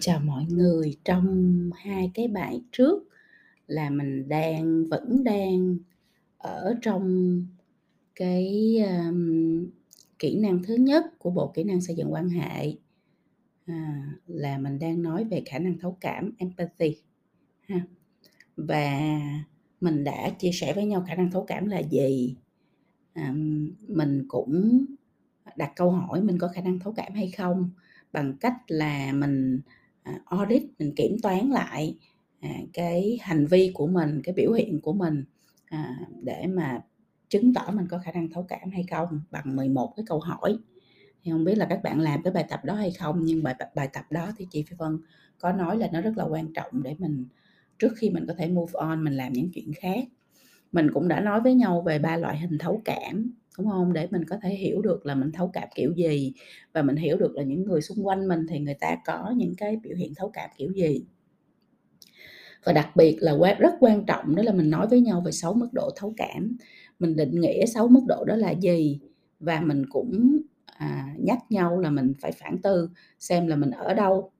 Chào mọi người, trong hai cái bài trước là mình đang vẫn đang ở trong cái, um, kỹ năng thứ nhất của bộ kỹ năng xây dựng quan hệ, à, là mình đang nói về khả năng thấu cảm, empathy ha. Và mình đã chia sẻ với nhau khả năng thấu cảm là gì, à, mình cũng đặt câu hỏi mình có khả năng thấu cảm hay không bằng cách là mình, À, audit, mình kiểm toán lại, à, cái hành vi của mình, cái biểu hiện của mình, à, để mà chứng tỏ mình có khả năng thấu cảm hay không bằng 11 cái câu hỏi. Thì không biết là các bạn làm cái bài tập đó hay không, nhưng bài bài tập đó thì chị Phi Vân có nói là nó rất là quan trọng để mình trước khi mình có thể move on, mình làm những chuyện khác. Mình cũng đã nói với nhau về ba loại hình thấu cảm, đúng không Để mình có thể hiểu được là mình thấu cảm kiểu gì và mình hiểu được là những người xung quanh mình thì người ta có những cái biểu hiện thấu cảm kiểu gì. Và đặc biệt là rất quan trọng đó là mình nói với nhau về sáu mức độ thấu cảm, mình định nghĩa sáu mức độ đó là gì? Và mình cũng, à, nhắc nhau là mình phải phản tư xem là mình ở đâu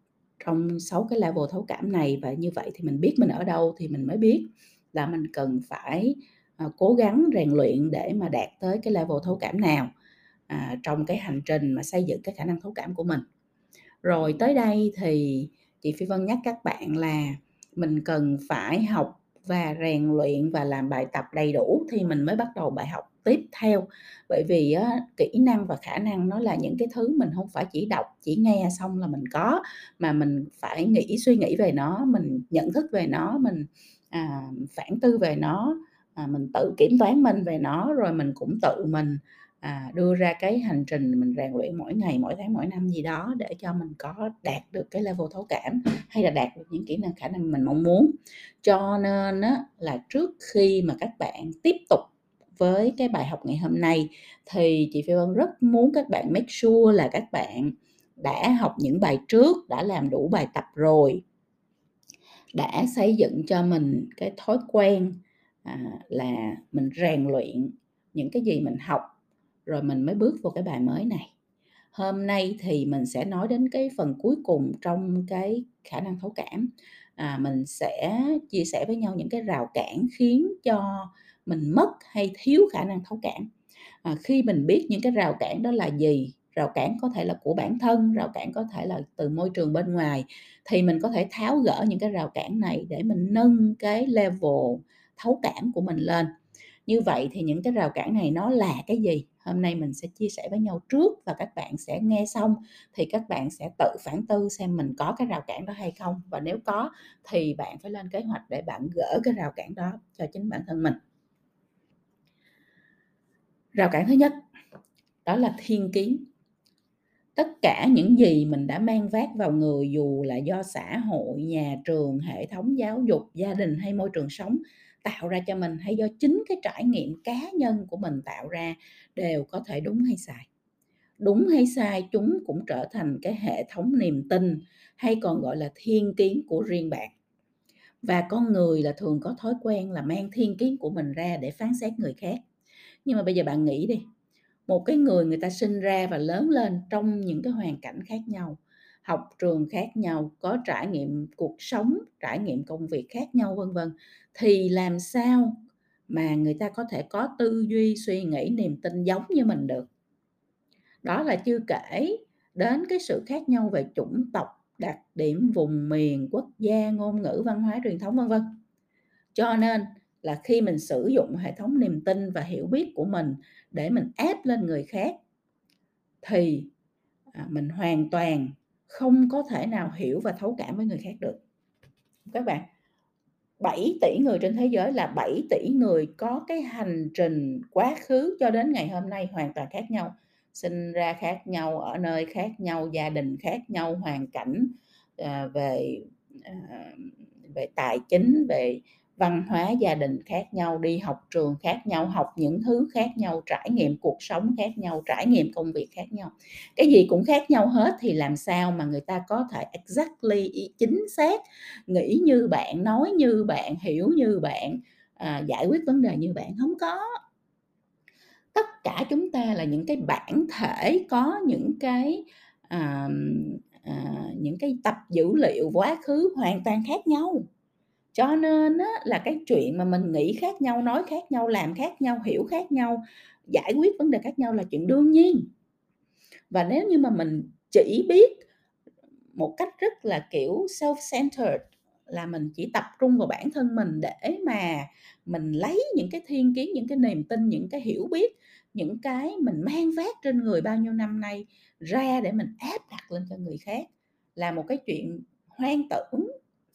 trong sáu cái level thấu cảm này. Và như vậy thì mình biết mình ở đâu thì mình mới biết là mình cần phải, À, cố gắng rèn luyện để mà đạt tới cái level thấu cảm nào, à, trong cái hành trình mà xây dựng cái khả năng thấu cảm của mình. Rồi tới đây thì chị Phi Vân nhắc các bạn là mình cần phải học và rèn luyện và làm bài tập đầy đủ thì mình mới bắt đầu bài học tiếp theo. Bởi vì á, kỹ năng và khả năng nó là những cái thứ mình không phải chỉ đọc, chỉ nghe xong là mình có, mà mình phải nghĩ suy nghĩ về nó, mình nhận thức về nó, mình, à, phản tư về nó, à, mình tự kiểm toán mình về nó, rồi mình cũng tự mình, à, đưa ra cái hành trình mình rèn luyện mỗi ngày, mỗi tháng, mỗi năm gì đó để cho mình có đạt được cái level thấu cảm, hay là đạt được những kỹ năng, khả năng mình mong muốn. Cho nên á, là trước khi mà các bạn tiếp tục với cái bài học ngày hôm nay thì chị Phi Vân rất muốn các bạn make sure là các bạn đã học những bài trước, đã làm đủ bài tập rồi. Đã xây dựng cho mình cái thói quen, à, là mình rèn luyện những cái gì mình học, rồi mình mới bước vô cái bài mới này. Hôm nay thì mình sẽ nói đến cái phần cuối cùng trong cái khả năng thấu cảm, à, mình sẽ chia sẻ với nhau những cái rào cản khiến cho mình mất hay thiếu khả năng thấu cảm. À, khi mình biết những cái rào cản đó là gì, rào cản có thể là của bản thân, rào cản có thể là từ môi trường bên ngoài, thì mình có thể tháo gỡ những cái rào cản này để mình nâng cái level thấu cảm của mình lên. Như vậy thì những cái rào cản này nó là cái gì? Hôm nay mình sẽ chia sẻ với nhau trước và các bạn sẽ nghe xong thì các bạn sẽ tự phản tư xem mình có cái rào cản đó hay không, và nếu có thì bạn phải lên kế hoạch để bạn gỡ cái rào cản đó cho chính bản thân mình. Rào cản thứ nhất, đó là thiên kiến. Tất cả những gì mình đã mang vác vào người dù là do xã hội, nhà trường, hệ thống giáo dục, gia đình hay môi trường sống tạo ra cho mình, hay do chính cái trải nghiệm cá nhân của mình tạo ra đều có thể đúng hay sai. Đúng hay sai chúng cũng trở thành cái hệ thống niềm tin, hay còn gọi là thiên kiến của riêng bạn. Và con người là thường có thói quen là mang thiên kiến của mình ra để phán xét người khác. Nhưng mà bây giờ bạn nghĩ đi, một cái người người ta sinh ra và lớn lên trong những cái hoàn cảnh khác nhau, học trường khác nhau, có trải nghiệm cuộc sống, trải nghiệm công việc khác nhau, vân vân, thì làm sao mà người ta có thể có tư duy, suy nghĩ, niềm tin giống như mình được? Đó là chưa kể đến cái sự khác nhau về chủng tộc, đặc điểm vùng miền, quốc gia, ngôn ngữ, văn hóa, truyền thống, vân vân. Cho nên là khi mình sử dụng hệ thống niềm tin và hiểu biết của mình để mình ép lên người khác thì, à, mình hoàn toàn không có thể nào hiểu và thấu cảm với người khác được. Các bạn, 7 tỷ người trên thế giới là 7 tỷ người có cái hành trình quá khứ cho đến ngày hôm nay hoàn toàn khác nhau, sinh ra khác nhau, ở nơi khác nhau, gia đình khác nhau, hoàn cảnh, à, về, à, về tài chính, về văn hóa gia đình khác nhau, đi học trường khác nhau, học những thứ khác nhau, trải nghiệm cuộc sống khác nhau, trải nghiệm công việc khác nhau. Cái gì cũng khác nhau hết thì làm sao mà người ta có thể exactly, chính xác nghĩ như bạn, nói như bạn, hiểu như bạn, à, giải quyết vấn đề như bạn, không có. Tất cả chúng ta là những cái bản thể có những cái, à, à, những cái tập dữ liệu quá khứ hoàn toàn khác nhau. Cho nên á là cái chuyện mà mình nghĩ khác nhau, nói khác nhau, làm khác nhau, hiểu khác nhau, giải quyết vấn đề khác nhau là chuyện đương nhiên. Và nếu như mà mình chỉ biết một cách rất là, kiểu, self-centered là mình chỉ tập trung vào bản thân mình để mà mình lấy những cái thiên kiến, những cái niềm tin, những cái hiểu biết, những cái mình mang vác trên người bao nhiêu năm nay ra để mình áp đặt lên cho người khác là một cái chuyện hoang tưởng,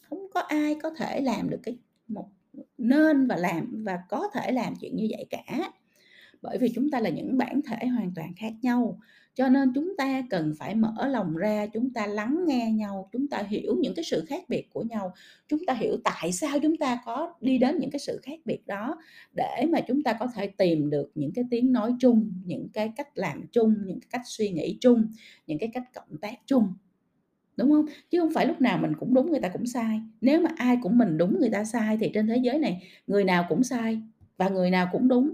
không có ai có thể làm được cái một nên và làm và có thể làm chuyện như vậy cả. Bởi vì chúng ta là những bản thể hoàn toàn khác nhau, cho nên chúng ta cần phải mở lòng ra, chúng ta lắng nghe nhau, chúng ta hiểu những cái sự khác biệt của nhau, chúng ta hiểu tại sao chúng ta có đi đến những cái sự khác biệt đó để mà chúng ta có thể tìm được những cái tiếng nói chung, những cái cách làm chung, những cái cách suy nghĩ chung, những cái cách cộng tác chung. Đúng không Chứ không phải lúc nào mình cũng đúng, người ta cũng sai. Nếu mà ai cũng mình đúng, người ta sai thì trên thế giới này người nào cũng sai và người nào cũng đúng.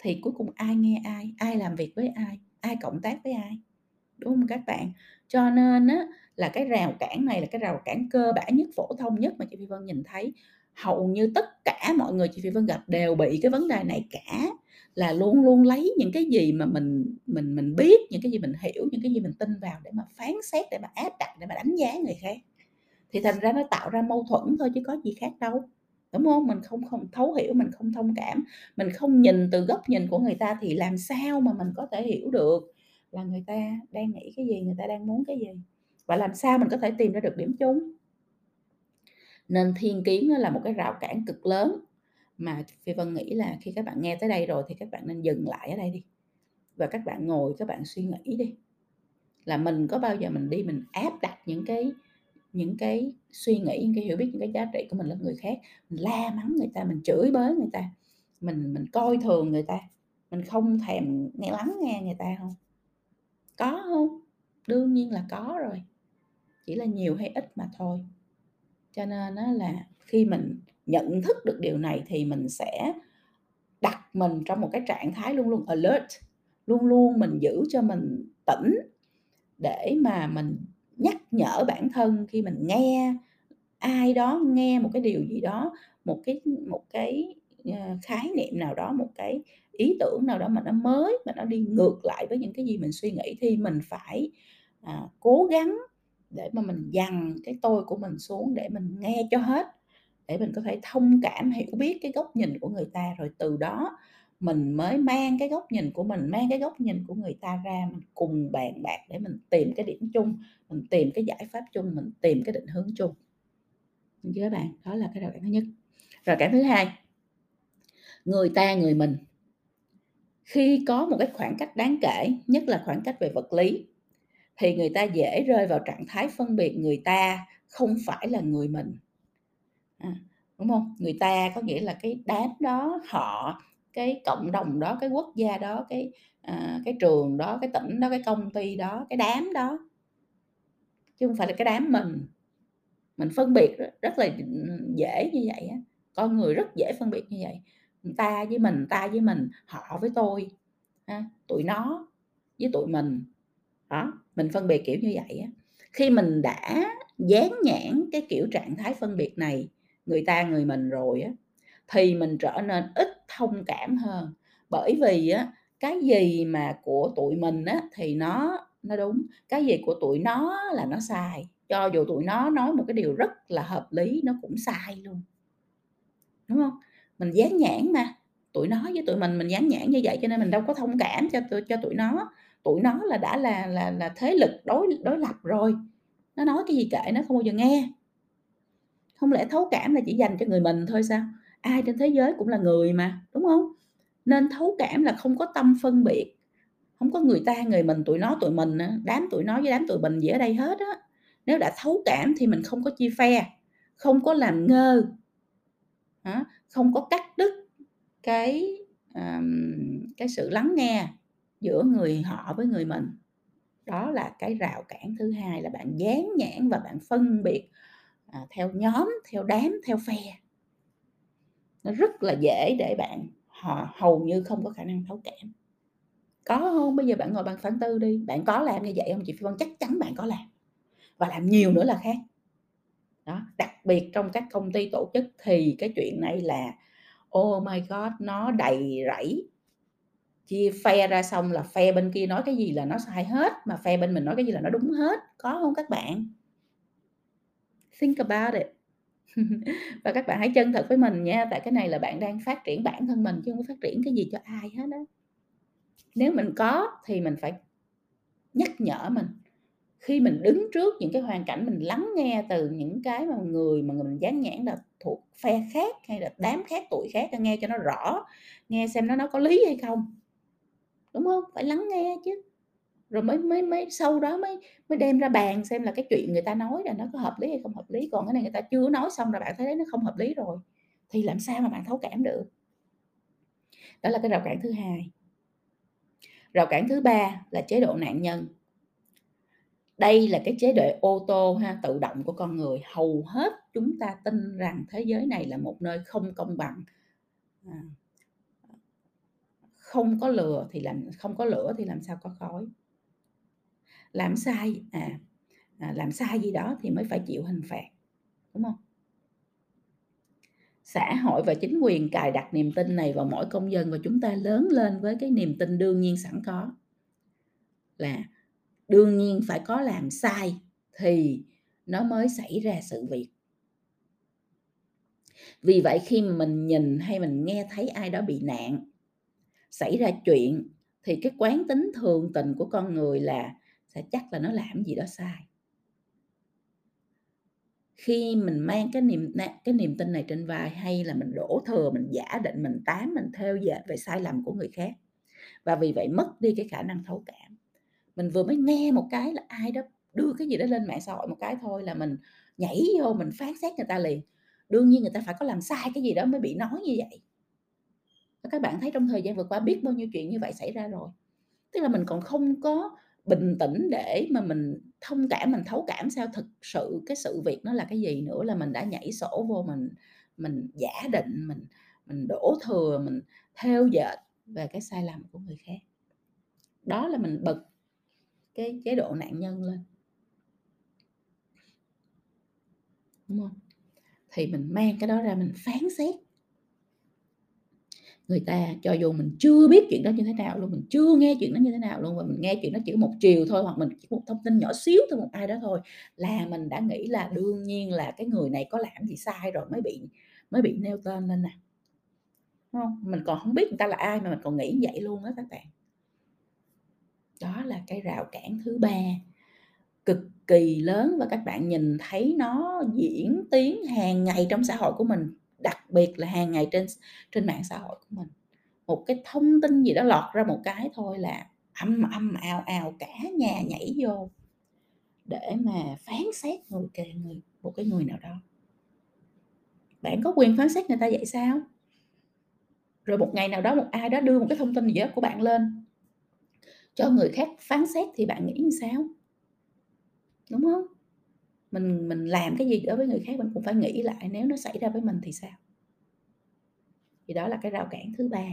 Thì cuối cùng ai nghe ai, ai làm việc với ai, ai cộng tác với ai, đúng không các bạn? Cho nên á là cái rào cản này là cái rào cản cơ bản nhất, phổ thông nhất mà chị Phi Vân nhìn thấy. Hầu như tất cả mọi người chị Phi Vân gặp đều bị cái vấn đề này cả, là luôn luôn lấy những cái gì mà mình mình mình biết, những cái gì mình hiểu, những cái gì mình tin vào để mà phán xét, để mà áp đặt, để mà đánh giá người khác. Thì thành ra nó tạo ra mâu thuẫn thôi chứ có gì khác đâu, đúng không Mình không không thấu hiểu, mình không thông cảm, mình không nhìn từ góc nhìn của người ta thì làm sao mà mình có thể hiểu được là người ta đang nghĩ cái gì, người ta đang muốn cái gì, và làm sao mình có thể tìm ra được điểm chung. Nên thiên kiến là một cái rào cản cực lớn mà Phi Vân nghĩ là khi các bạn nghe tới đây rồi thì các bạn nên dừng lại ở đây đi. Và các bạn ngồi các bạn suy nghĩ đi. Là mình có bao giờ mình đi mình áp đặt những cái những cái suy nghĩ, những cái hiểu biết, những cái giá trị của mình lên người khác, mình la mắng người ta, mình chửi bới người ta, mình mình coi thường người ta, mình không thèm nghe lắng nghe người ta không Có không Đương nhiên là có rồi, chỉ là nhiều hay ít mà thôi. Cho nên nó là khi mình nhận thức được điều này thì mình sẽ đặt mình trong một cái trạng thái luôn luôn alert, luôn luôn mình giữ cho mình tỉnh để mà mình nhắc nhở bản thân khi mình nghe ai đó, nghe một cái điều gì đó, một cái một cái, ờ, khái niệm nào đó, một cái ý tưởng nào đó mà nó mới, mà nó đi ngược lại với những cái gì mình suy nghĩ thì mình phải, à, cố gắng để mà mình dằn cái tôi của mình xuống để mình nghe cho hết, để mình có thể thông cảm, hiểu biết cái góc nhìn của người ta, rồi từ đó mình mới mang cái góc nhìn của mình, mang cái góc nhìn của người ta ra, mình cùng bàn bạc để mình tìm cái điểm chung, mình tìm cái giải pháp chung, mình tìm cái định hướng chung. với các bạn? Đó là cái rào cản thứ nhất. Rào cản thứ hai người ta, người mình. Khi có một cái khoảng cách đáng kể, nhất là khoảng cách về vật lý, thì người ta dễ rơi vào trạng thái phân biệt người ta không phải là người mình. À, đúng không? Người ta có nghĩa là cái đám đó, họ, cái cộng đồng đó, cái quốc gia đó, cái, à, cái trường đó, cái tỉnh đó, cái công ty đó, cái đám đó. Chứ không phải là cái đám mình. Mình phân biệt rất là, ừ, dễ như vậy á, con người rất dễ phân biệt như vậy, ta với mình, ta với mình, họ với tôi, ha, tụi nó với tụi mình. Đó, mình phân biệt kiểu như vậy á. Khi mình đã dán nhãn cái kiểu trạng thái phân biệt này, người ta, người mình rồi á, thì mình trở nên ít thông cảm hơn. Bởi vì á, cái gì mà của tụi mình á thì nó nó đúng, cái gì của tụi nó là nó sai, cho dù tụi nó nói một cái điều rất là hợp lý nó cũng sai luôn. Đúng không Mình dán nhãn mà, tụi nó với tụi mình, mình dán nhãn như vậy cho nên mình đâu có thông cảm cho cho tụi nó. Tụi nó là đã là là là thế lực đối đối lập rồi, nó nói cái gì kệ nó, không bao giờ nghe. Không lẽ thấu cảm là chỉ dành cho người mình thôi sao? Ai trên thế giới cũng là người mà, đúng không? Nên thấu cảm là không có tâm phân biệt, không có người ta, người mình, tụi nó, tụi mình đám tụi nó với đám tụi mình gì ở đây hết á. Nếu đã thấu cảm thì mình không có chia phe, không có làm ngơ, không có cắt đứt cái, cái sự lắng nghe giữa người họ với người mình. Đó là cái rào cản thứ hai là bạn dán nhãn và bạn phân biệt, à, theo nhóm, theo đám, theo phe. Nó rất là dễ để bạn họ hầu như không có khả năng thấu cảm. Có không? Bây giờ bạn ngồi bạn phản tư đi, bạn có làm như vậy không chị Phi Vân? Chắc chắn bạn có làm, và làm nhiều nữa là khác. Đó, đặc biệt trong các công ty tổ chức thì cái chuyện này là, oh my God, nó đầy rẫy. Chia phe ra xong là phe bên kia nói cái gì là nó sai hết, mà phe bên mình nói cái gì là nó đúng hết, có không các bạn? Think about it. Và các bạn hãy chân thật với mình nha, tại cái này là bạn đang phát triển bản thân mình chứ không có phát triển cái gì cho ai hết đó Nếu mình có thì mình phải nhắc nhở mình, khi mình đứng trước những cái hoàn cảnh mình lắng nghe từ những cái mà người mà mình dán nhãn là thuộc phe khác hay là đám khác, tuổi khác nghe cho nó rõ, nghe xem nó nó có lý hay không. Đúng không Phải lắng nghe chứ, rồi mới mới mới sau đó mới mới đem ra bàn xem là cái chuyện người ta nói là nó có hợp lý hay không hợp lý, còn cái này người ta chưa nói xong là bạn thấy đấy nó không hợp lý rồi, thì làm sao mà bạn thấu cảm được. Đó là cái rào cản thứ hai. Rào cản thứ ba là chế độ nạn nhân. Đây là cái chế độ ô tô ha, tự động của con người, hầu hết chúng ta tin rằng thế giới này là một nơi không công bằng. À. Không có lừa thì làm không có lửa thì làm sao có khói. Làm sai, à, à, làm sai gì đó thì mới phải chịu hình phạt, đúng không? Xã hội và chính quyền cài đặt niềm tin này vào mỗi công dân và chúng ta lớn lên với cái niềm tin đương nhiên sẵn có. Là đương nhiên phải có làm sai thì nó mới xảy ra sự việc. Vì vậy khi mà mình nhìn hay mình nghe thấy ai đó bị nạn, xảy ra chuyện thì cái quán tính thường tình của con người là sẽ chắc là nó làm gì đó sai. Khi mình mang cái niềm cái niềm tin này trên vai hay là mình đổ thừa, mình giả định, mình tám, mình theo dệt về sai lầm của người khác, và vì vậy mất đi cái khả năng thấu cảm. Mình vừa mới nghe một cái là ai đó đưa cái gì đó lên mạng xã hội một cái thôi là mình nhảy vô mình phán xét người ta liền. Đương nhiên người ta phải có làm sai cái gì đó mới bị nói như vậy. Và các bạn thấy trong thời gian vừa qua biết bao nhiêu chuyện như vậy xảy ra rồi. Tức là mình còn không có bình tĩnh để mà mình thông cảm, mình thấu cảm sao thực sự cái sự việc nó là cái gì nữa là mình đã nhảy sổ vô mình mình giả định, mình mình đổ thừa, mình theo dệt về cái sai lầm của người khác. Đó là mình bật cái chế độ nạn nhân lên. Đúng không Thì mình mang cái đó ra mình phán xét. Người ta cho dù mình chưa biết chuyện đó như thế nào luôn, mình chưa nghe chuyện đó như thế nào luôn và mình nghe chuyện đó chỉ một chiều thôi, hoặc mình chỉ một thông tin nhỏ xíu từ một ai đó thôi là mình đã nghĩ là đương nhiên là cái người này có làm gì sai rồi mới bị mới bị nêu tên lên nè. Đúng? Mình còn không biết người ta là ai mà mình còn nghĩ vậy luôn đó các bạn. Đó là cái rào cản thứ ba cực kỳ lớn và các bạn nhìn thấy nó diễn tiến hàng ngày trong xã hội của mình, đặc biệt là hàng ngày trên trên mạng xã hội của mình. Một cái thông tin gì đó lọt ra một cái thôi là âm âm ào ào cả nhà nhảy vô để mà phán xét người kề người, một cái người nào đó. Bạn có quyền phán xét người ta vậy sao? Rồi một ngày nào đó một ai đó đưa một cái thông tin gì đó của bạn lên, cho người khác phán xét thì bạn nghĩ như sao? Đúng không mình mình làm cái gì đối với người khác mình cũng phải nghĩ lại nếu nó xảy ra với mình thì sao? Thì đó là cái rào cản thứ ba,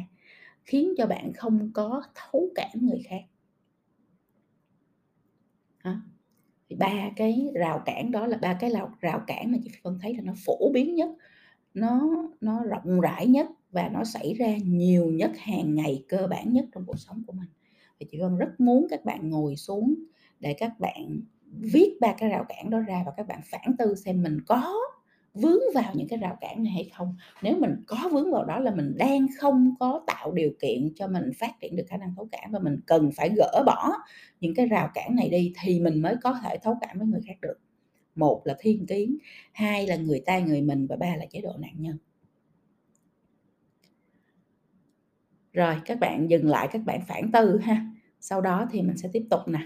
khiến cho bạn không có thấu cảm người khác. Đó, thì ba cái rào cản đó là ba cái rào rào cản mà chị phân thấy là nó phổ biến nhất, nó nó rộng rãi nhất và nó xảy ra nhiều nhất hàng ngày, cơ bản nhất trong cuộc sống của mình. Thì chị Vân rất muốn các bạn ngồi xuống để các bạn viết ba cái rào cản đó ra và các bạn phản tư xem mình có vướng vào những cái rào cản này hay không. Nếu mình có vướng vào đó là mình đang không có tạo điều kiện cho mình phát triển được khả năng thấu cảm và mình cần phải gỡ bỏ những cái rào cản này đi thì mình mới có thể thấu cảm với người khác được. Một là thiên kiến, hai là người ta người mình và ba là chế độ nạn nhân. Rồi, các bạn dừng lại, các bạn phản tư ha. Sau đó thì mình sẽ tiếp tục nè.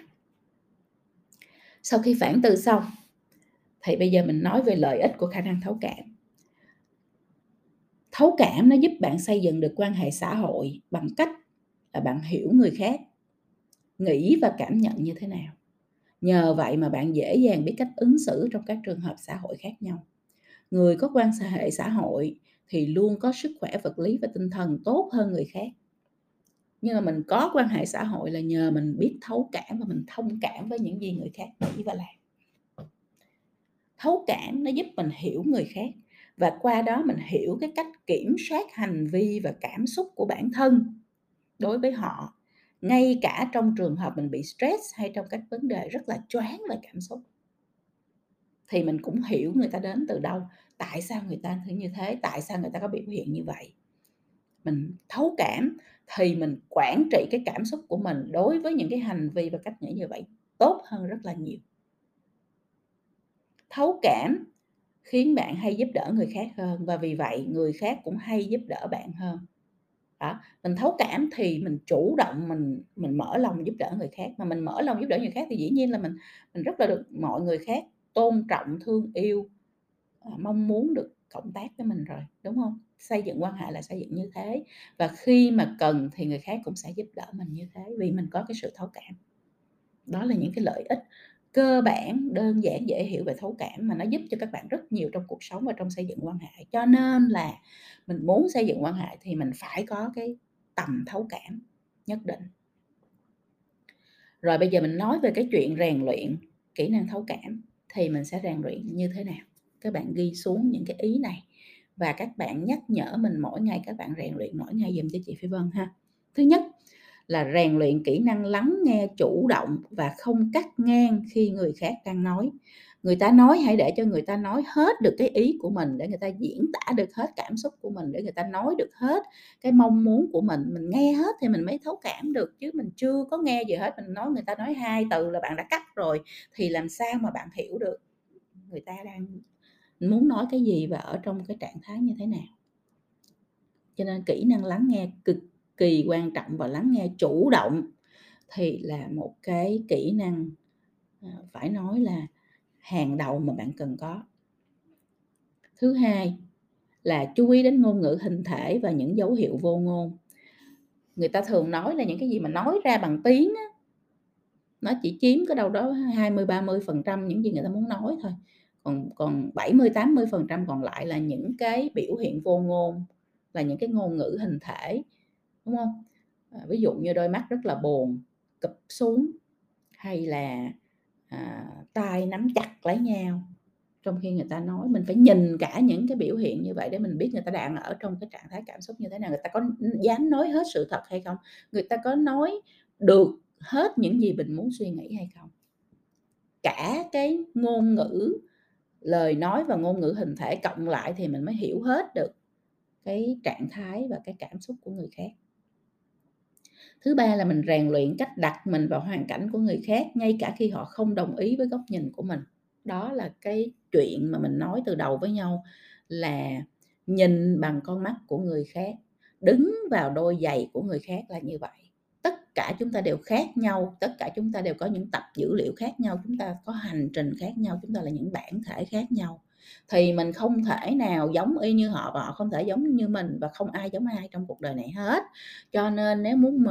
Sau khi phản từ xong, thì bây giờ mình nói về lợi ích của khả năng thấu cảm. Thấu cảm nó giúp bạn xây dựng được quan hệ xã hội bằng cách là bạn hiểu người khác, nghĩ và cảm nhận như thế nào. Nhờ vậy mà bạn dễ dàng biết cách ứng xử trong các trường hợp xã hội khác nhau. Người có quan hệ xã hội thì luôn có sức khỏe vật lý và tinh thần tốt hơn người khác nhưng mà mình có quan hệ xã hội là nhờ mình biết thấu cảm và mình thông cảm với những gì người khác nghĩ và làm. Thấu cảm nó giúp mình hiểu người khác và qua đó mình hiểu cái cách kiểm soát hành vi và cảm xúc của bản thân đối với họ. Ngay cả trong trường hợp mình bị stress hay trong các vấn đề rất là choáng về cảm xúc, thì mình cũng hiểu người ta đến từ đâu, tại sao người ta như thế, tại sao người ta có biểu hiện như vậy. Mình thấu cảm thì mình quản trị cái cảm xúc của mình đối với những cái hành vi và cách nghĩ như vậy tốt hơn rất là nhiều. Thấu cảm khiến bạn hay giúp đỡ người khác hơn và vì vậy người khác cũng hay giúp đỡ bạn hơn. Đó, mình thấu cảm thì mình chủ động mình mình mở lòng giúp đỡ người khác, mà mình mở lòng giúp đỡ người khác thì dĩ nhiên là mình mình rất là được mọi người khác tôn trọng, thương yêu ờ, mong muốn được cộng tác với mình rồi đúng không xây dựng quan hệ là xây dựng như thế và khi mà cần thì người khác cũng sẽ giúp đỡ mình như thế vì mình có cái sự thấu cảm. Đó là những cái lợi ích cơ bản đơn giản dễ hiểu về thấu cảm mà nó giúp cho các bạn rất nhiều trong cuộc sống và trong xây dựng quan hệ. Cho nên là mình muốn xây dựng quan hệ thì mình phải có cái tầm thấu cảm nhất định. Rồi bây giờ mình nói về cái chuyện rèn luyện kỹ năng thấu cảm thì mình sẽ rèn luyện như thế nào các bạn ghi xuống những cái ý này. Và các bạn nhắc nhở mình mỗi ngày, các bạn rèn luyện mỗi ngày dùm cho chị Phi Vân ha. Thứ nhất là rèn luyện kỹ năng lắng nghe chủ động và không cắt ngang khi người khác đang nói. Người ta nói hãy để cho người ta nói hết được cái ý của mình để người ta diễn tả được hết cảm xúc của mình, để người ta nói được hết cái mong muốn của mình. Mình nghe hết thì mình mới thấu cảm được, chứ mình chưa có nghe gì hết. Mình nói, người ta nói hai từ là bạn đã cắt rồi, thì làm sao mà bạn hiểu được người ta đang muốn nói cái gì và ở trong cái trạng thái như thế nào. Cho nên kỹ năng lắng nghe cực kỳ quan trọng và lắng nghe chủ động thì là một cái kỹ năng ờ, phải nói là hàng đầu mà bạn cần có. Thứ hai là chú ý đến ngôn ngữ hình thể và những dấu hiệu vô ngôn. Người ta thường nói là những cái gì mà nói ra bằng tiếng á, nó chỉ chiếm cái đâu đó 20 30 phần trăm những gì người ta muốn nói thôi còn còn 70 80 phần trăm còn lại là những cái biểu hiện vô ngôn là những cái ngôn ngữ hình thể đúng không? À, ví dụ như đôi mắt rất là buồn cụp xuống hay là à, tay nắm chặt lấy nhau. Trong khi người ta nói mình phải nhìn cả những cái biểu hiện như vậy để mình biết người ta đang ở trong cái trạng thái cảm xúc như thế nào. Người ta có dám nói hết sự thật hay không? Người ta có nói được hết những gì mình muốn suy nghĩ hay không? Cả cái ngôn ngữ lời nói và ngôn ngữ hình thể cộng lại thì mình mới hiểu hết được cái trạng thái và cái cảm xúc của người khác. Thứ ba là mình rèn luyện cách đặt mình vào hoàn cảnh của người khác ngay cả khi họ không đồng ý với góc nhìn của mình. Đó là cái chuyện mà mình nói từ đầu với nhau là nhìn bằng con mắt của người khác, đứng vào đôi giày của người khác là như vậy cả chúng ta đều khác nhau, tất cả chúng ta đều có những tập dữ liệu khác nhau, chúng ta có hành trình khác nhau, chúng ta là những bản thể khác nhau. Thì mình không thể nào giống y như họ và họ không thể giống như mình và không ai giống ai trong cuộc đời này hết. Cho nên nếu muốn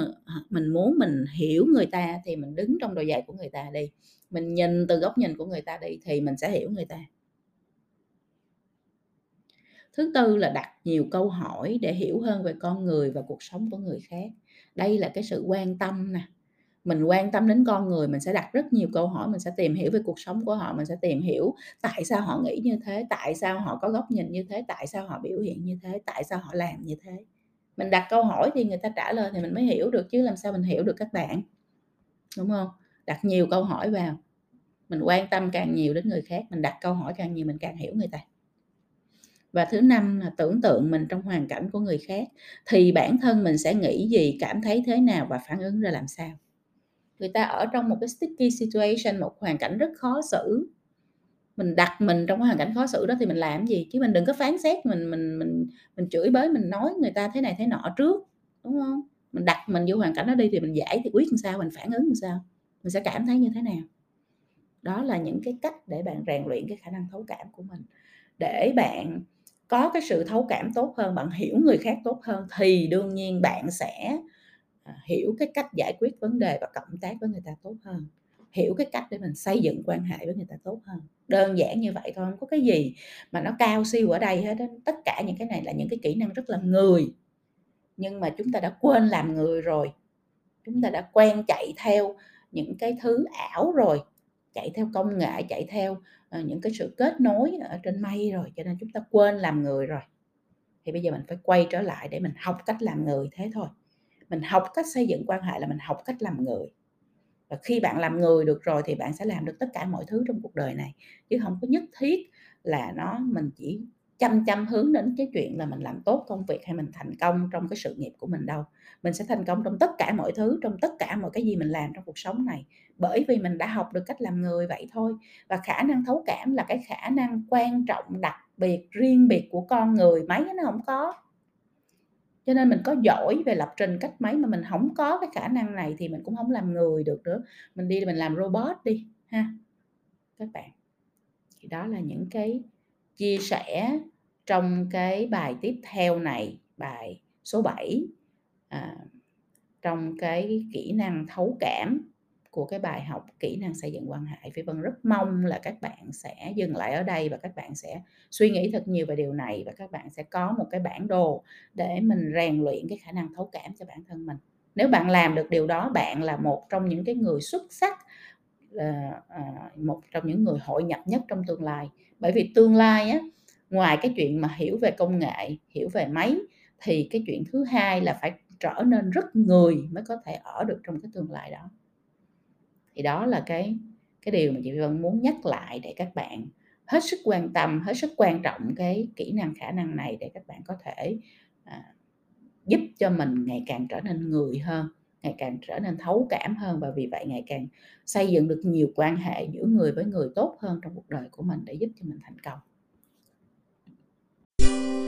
mình muốn mình hiểu người ta thì mình đứng trong đôi giày của người ta đi. Mình nhìn từ góc nhìn của người ta đi thì mình sẽ hiểu người ta. Thứ tư là đặt nhiều câu hỏi để hiểu hơn về con người và cuộc sống của người khác đây là cái sự quan tâm nè. Mình quan tâm đến con người, mình sẽ đặt rất nhiều câu hỏi, mình sẽ tìm hiểu về cuộc sống của họ, mình sẽ tìm hiểu tại sao họ nghĩ như thế, tại sao họ có góc nhìn như thế, tại sao họ biểu hiện như thế, tại sao họ làm như thế. Mình đặt câu hỏi thì người ta trả lời thì mình mới hiểu được, chứ làm sao mình hiểu được các bạn? Đúng không? Đặt nhiều câu hỏi vào. Mình quan tâm càng nhiều đến người khác, mình đặt câu hỏi càng nhiều, mình càng hiểu người ta và thứ năm là tưởng tượng mình trong hoàn cảnh của người khác, thì bản thân mình sẽ nghĩ gì, cảm thấy thế nào và phản ứng ra làm sao. Người ta ở trong một cái sticky situation, một hoàn cảnh rất khó xử. Mình đặt mình trong cái hoàn cảnh khó xử đó thì mình làm gì? Chứ mình đừng có phán xét mình mình mình mình chửi bới, mình nói người ta thế này thế nọ trước, đúng không? Mình đặt mình vô hoàn cảnh đó đi thì mình giải thì quyết làm sao, mình phản ứng làm sao? Mình sẽ cảm thấy như thế nào? Đó là những cái cách để bạn rèn luyện cái khả năng thấu cảm của mình. Để bạn có cái sự thấu cảm tốt hơn, bạn hiểu người khác tốt hơn thì đương nhiên bạn sẽ à, hiểu cái cách giải quyết vấn đề và cộng tác với người ta tốt hơn. Hiểu cái cách để mình xây dựng quan hệ với người ta tốt hơn. Đơn giản như vậy thôi, không có cái gì mà nó cao siêu ở đây hết đó. tất cả những cái này là những cái kỹ năng rất là người. Nhưng mà chúng ta đã quên làm người rồi. Chúng ta đã quen chạy theo những cái thứ ảo rồi chạy theo công nghệ chạy theo uh, những cái sự kết nối ở trên mây rồi cho nên chúng ta quên làm người rồi. Thì bây giờ mình phải quay trở lại để mình học cách làm người thế thôi. Mình học cách xây dựng quan hệ là mình học cách làm người. Và khi bạn làm người được rồi thì bạn sẽ làm được tất cả mọi thứ trong cuộc đời này chứ không có nhất thiết là nó mình chỉ chăm chăm hướng đến cái chuyện là mình làm tốt công việc hay mình thành công trong cái sự nghiệp của mình đâu. Mình sẽ thành công trong tất cả mọi thứ, trong tất cả mọi cái gì mình làm trong cuộc sống này, bởi vì mình đã học được cách làm người vậy thôi. Và khả năng thấu cảm là cái khả năng quan trọng, đặc biệt, riêng biệt của con người mấy nó không có. Cho nên mình có giỏi về lập trình cách mấy mà mình không có cái khả năng này thì mình cũng không làm người được nữa. Mình đi mình làm robot đi, ha. Các bạn. Thì đó là những cái chia sẻ trong cái bài tiếp theo này bài số 7 à, trong cái kỹ năng thấu cảm của cái bài học kỹ năng xây dựng quan hệ Phi Vân rất mong là các bạn sẽ dừng lại ở đây và các bạn sẽ suy nghĩ thật nhiều về điều này và các bạn sẽ có một cái bản đồ để mình rèn luyện cái khả năng thấu cảm cho bản thân mình. Nếu bạn làm được điều đó bạn là một trong những cái người xuất sắc ờ, ờ, một trong những người hội nhập nhất trong tương lai. Bởi vì tương lai á ngoài cái chuyện mà hiểu về công nghệ hiểu về máy thì cái chuyện thứ hai là phải trở nên rất người mới có thể ở được trong cái tương lai đó. Thì đó là cái cái điều mà chị Vân muốn nhắc lại để các bạn hết sức quan tâm hết sức quan trọng cái kỹ năng khả năng này để các bạn có thể à, giúp cho mình ngày càng trở nên người hơn ngày càng trở nên thấu cảm hơn và vì vậy ngày càng xây dựng được nhiều quan hệ giữa người với người tốt hơn trong cuộc đời của mình để giúp cho mình thành công. you